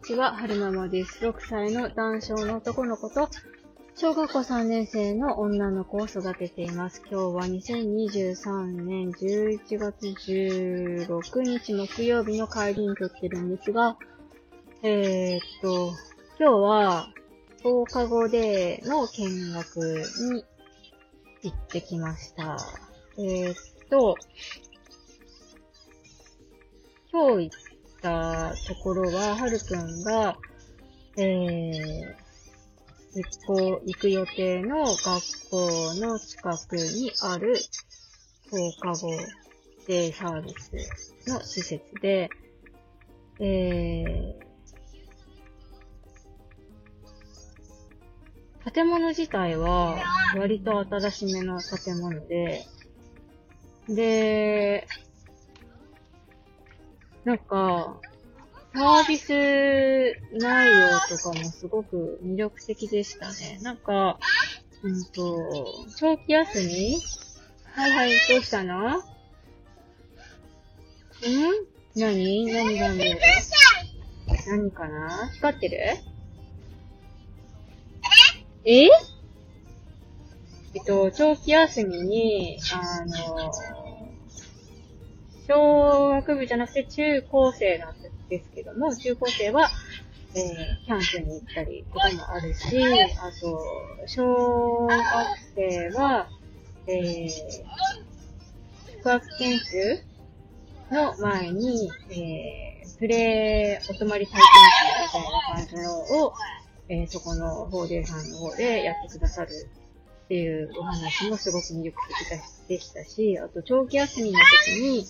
ちは、はるままです。6歳の男性の男の子と、小学校3年生の女の子を育てています。今日は2023年11月16日木曜日の帰りに撮ってるんですが、えー、っと、今日は放課後での見学に行ってきました。えー、っと、今日行ったところは、はるくんが、えー、行こ行く予定の学校の近くにある放課後デイサービスの施設で、えー、建物自体は割と新しめの建物で、で、なんか、サービス内容とかもすごく魅力的でしたね。なんか、うんと、長期休み？はいはい、どうしたの？ん？何？何が見える何かな？光ってる？え？えっと、長期休みに、あの、小学部じゃなくて中高生なんですけども、中高生は、えー、キャンプに行ったりこともあるし、あと、小学生は、えー、宿泊研修の前に、えー、プレイお泊まり体験会みたいな感じのを、えー、そこの法デさんの方でやってくださるっていうお話もすごく魅力的でしたし、あと長期休みの時に、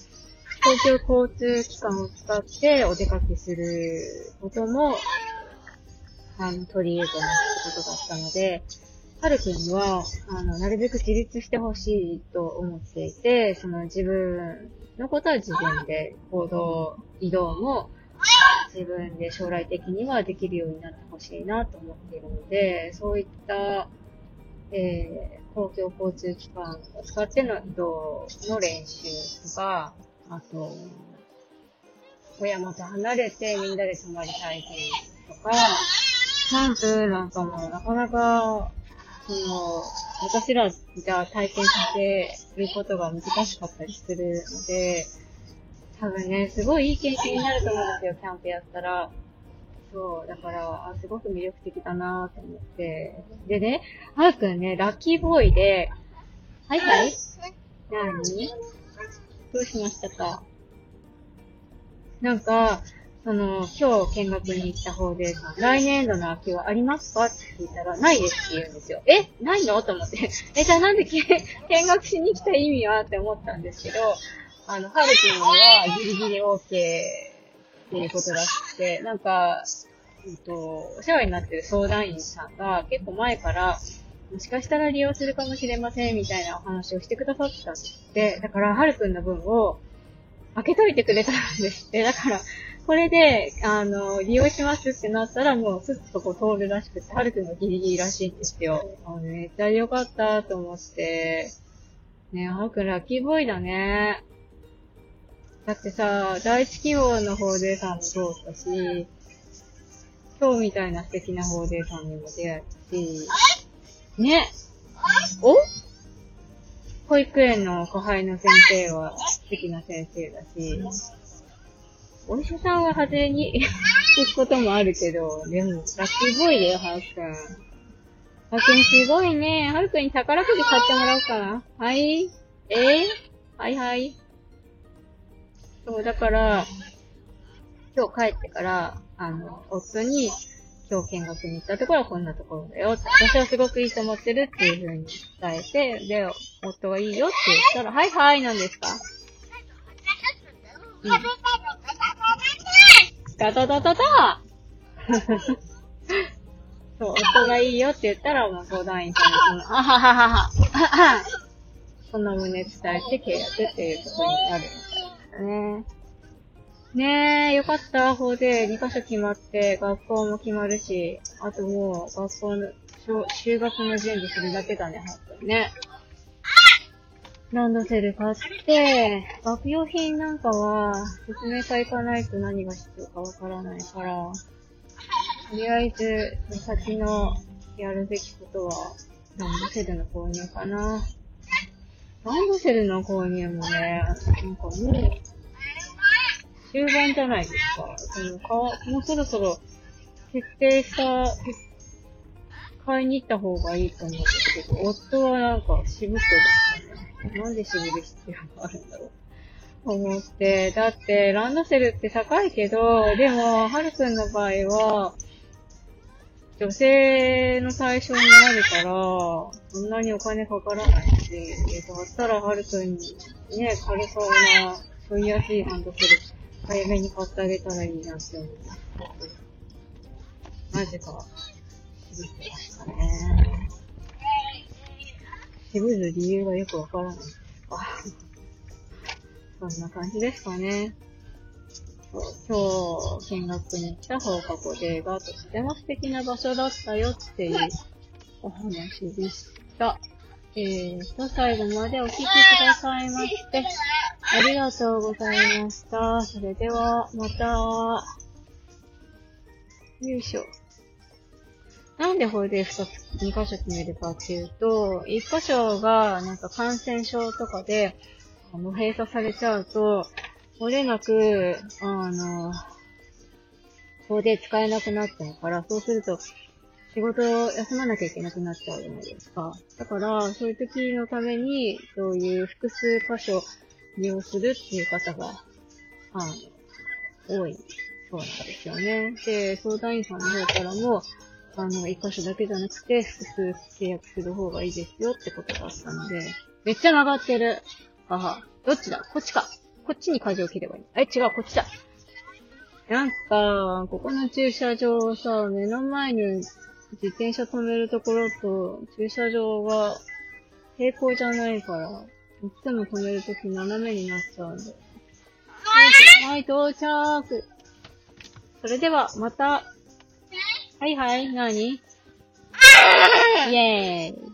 公共交通機関を使ってお出かけすることも、あの、取り入れてますってことだったので、はるくんは、あの、なるべく自立してほしいと思っていて、その自分のことは自分で行動、移動も自分で将来的にはできるようになってほしいなと思っているので、そういった、えー、公共交通機関を使っての移動の練習とか、あと、親元離れてみんなで泊まり体験とか、キャンプなんかもなかなか、その、私らじゃ体験させることが難しかったりするので、多分ね、すごいいい経験になると思うんですよ、キャンプやったら。そう、だから、あすごく魅力的だなと思って。でね、はーくんね、ラッキーボーイで、はいはい何？どうしましたか？なんか、その、今日見学に行った方で、来年度の秋はありますか？って聞いたら、ないですって言うんですよ。え？ないの？と思って。え、じゃあなんで見学しに来た意味は？って思ったんですけど、あの、はるくんはギリギリ OK っていうことらしくて、なんか、えっと、お世話になってる相談員さんが結構前から、もしかしたら利用するかもしれません、みたいなお話をしてくださったんですって。だから、はるくんの分を開けといてくれたんですって。だから、これで、あの、利用しますってなったら、もうすっとこう通るらしくて、はるくんのギリギリらしいんですよ。あめっちゃ良かったと思って。ねはるくんラッキーボーイだね。だってさ、第一希望の方でさんも通ったし、今日みたいな素敵な方でさんにも出会えたし、ね。お？保育園の後輩の先生は素敵な先生だし、お医者さんは外れに 行くこともあるけど、でも、ラッキーボーイだよ、ハルくん。ハルくんすごいね。ハルくんに宝くじ買ってもらおうかな。はい。え？ー、はいはい。そう、だから、今日帰ってから、あの、夫に、今日見学に行ったところはこんなところだよ。私はすごくいいと思ってるっていう風に伝えて、で、夫はいいよって言ったら、はいはい、なんですか？うん。ガタタタタ そう、夫がいいよって言ったら、もう相談員さんに、あはははは、その旨伝えて契約っていうことになるみたいですね。ねえ、よかった。法で2箇所決まって、学校も決まるし、あともう、学校の、就学の準備するだけだね、本当にね。ランドセル買って、学用品なんかは、説明会行かないと何が必要かわからないから、とりあえず、先のやるべきことは、ランドセルの購入かな。ランドセルの購入もね、なんかもう、終盤じゃないですか。そのかもうそろそろ、決定した、買いに行った方がいいと思うんですけど、夫はなんか渋くですかね。なんで渋る必要があるんだろう。思って。だって、ランドセルって高いけど、でも、はるくんの場合は、女性の対象になるから、そんなにお金かからないし、だったらはるくんにね、軽そうな、そういやすいハンドセル、早めに買ってあげたらいいなって思う。マジか、渋ってましたね。渋る理由がよくわからない。そんな感じですかね。今日見学に来た放課後デーがとっても素敵な場所だったよっていうお話でした。えーと、最後までお聴きくださいまして、ありがとうございました。それでは、また。よいしょ。なんでこれで2つ、2箇所決めるかっていうと、1箇所がなんか感染症とかで、あの、閉鎖されちゃうと、漏れなく、あの、ここで使えなくなっちゃうから、そうすると、仕事を休まなきゃいけなくなっちゃうじゃないですか。だから、そういう時のために、そういう複数箇所利用するっていう方が、あの、多い、そうなんですよね。で、相談員さんの方からも、あの、一箇所だけじゃなくて、複数契約する方がいいですよってことだったので、めっちゃ曲がってる。あどっちだ？こっちか。こっちに舵を切ればいい。え、違う、こっちだ。なんか、ここの駐車場さ、目の前に自転車止めるところと駐車場が平行じゃないから、いつも止めるとき斜めになっちゃうんで。はい、到着。それでは、また。はいはい、なにイェーイ。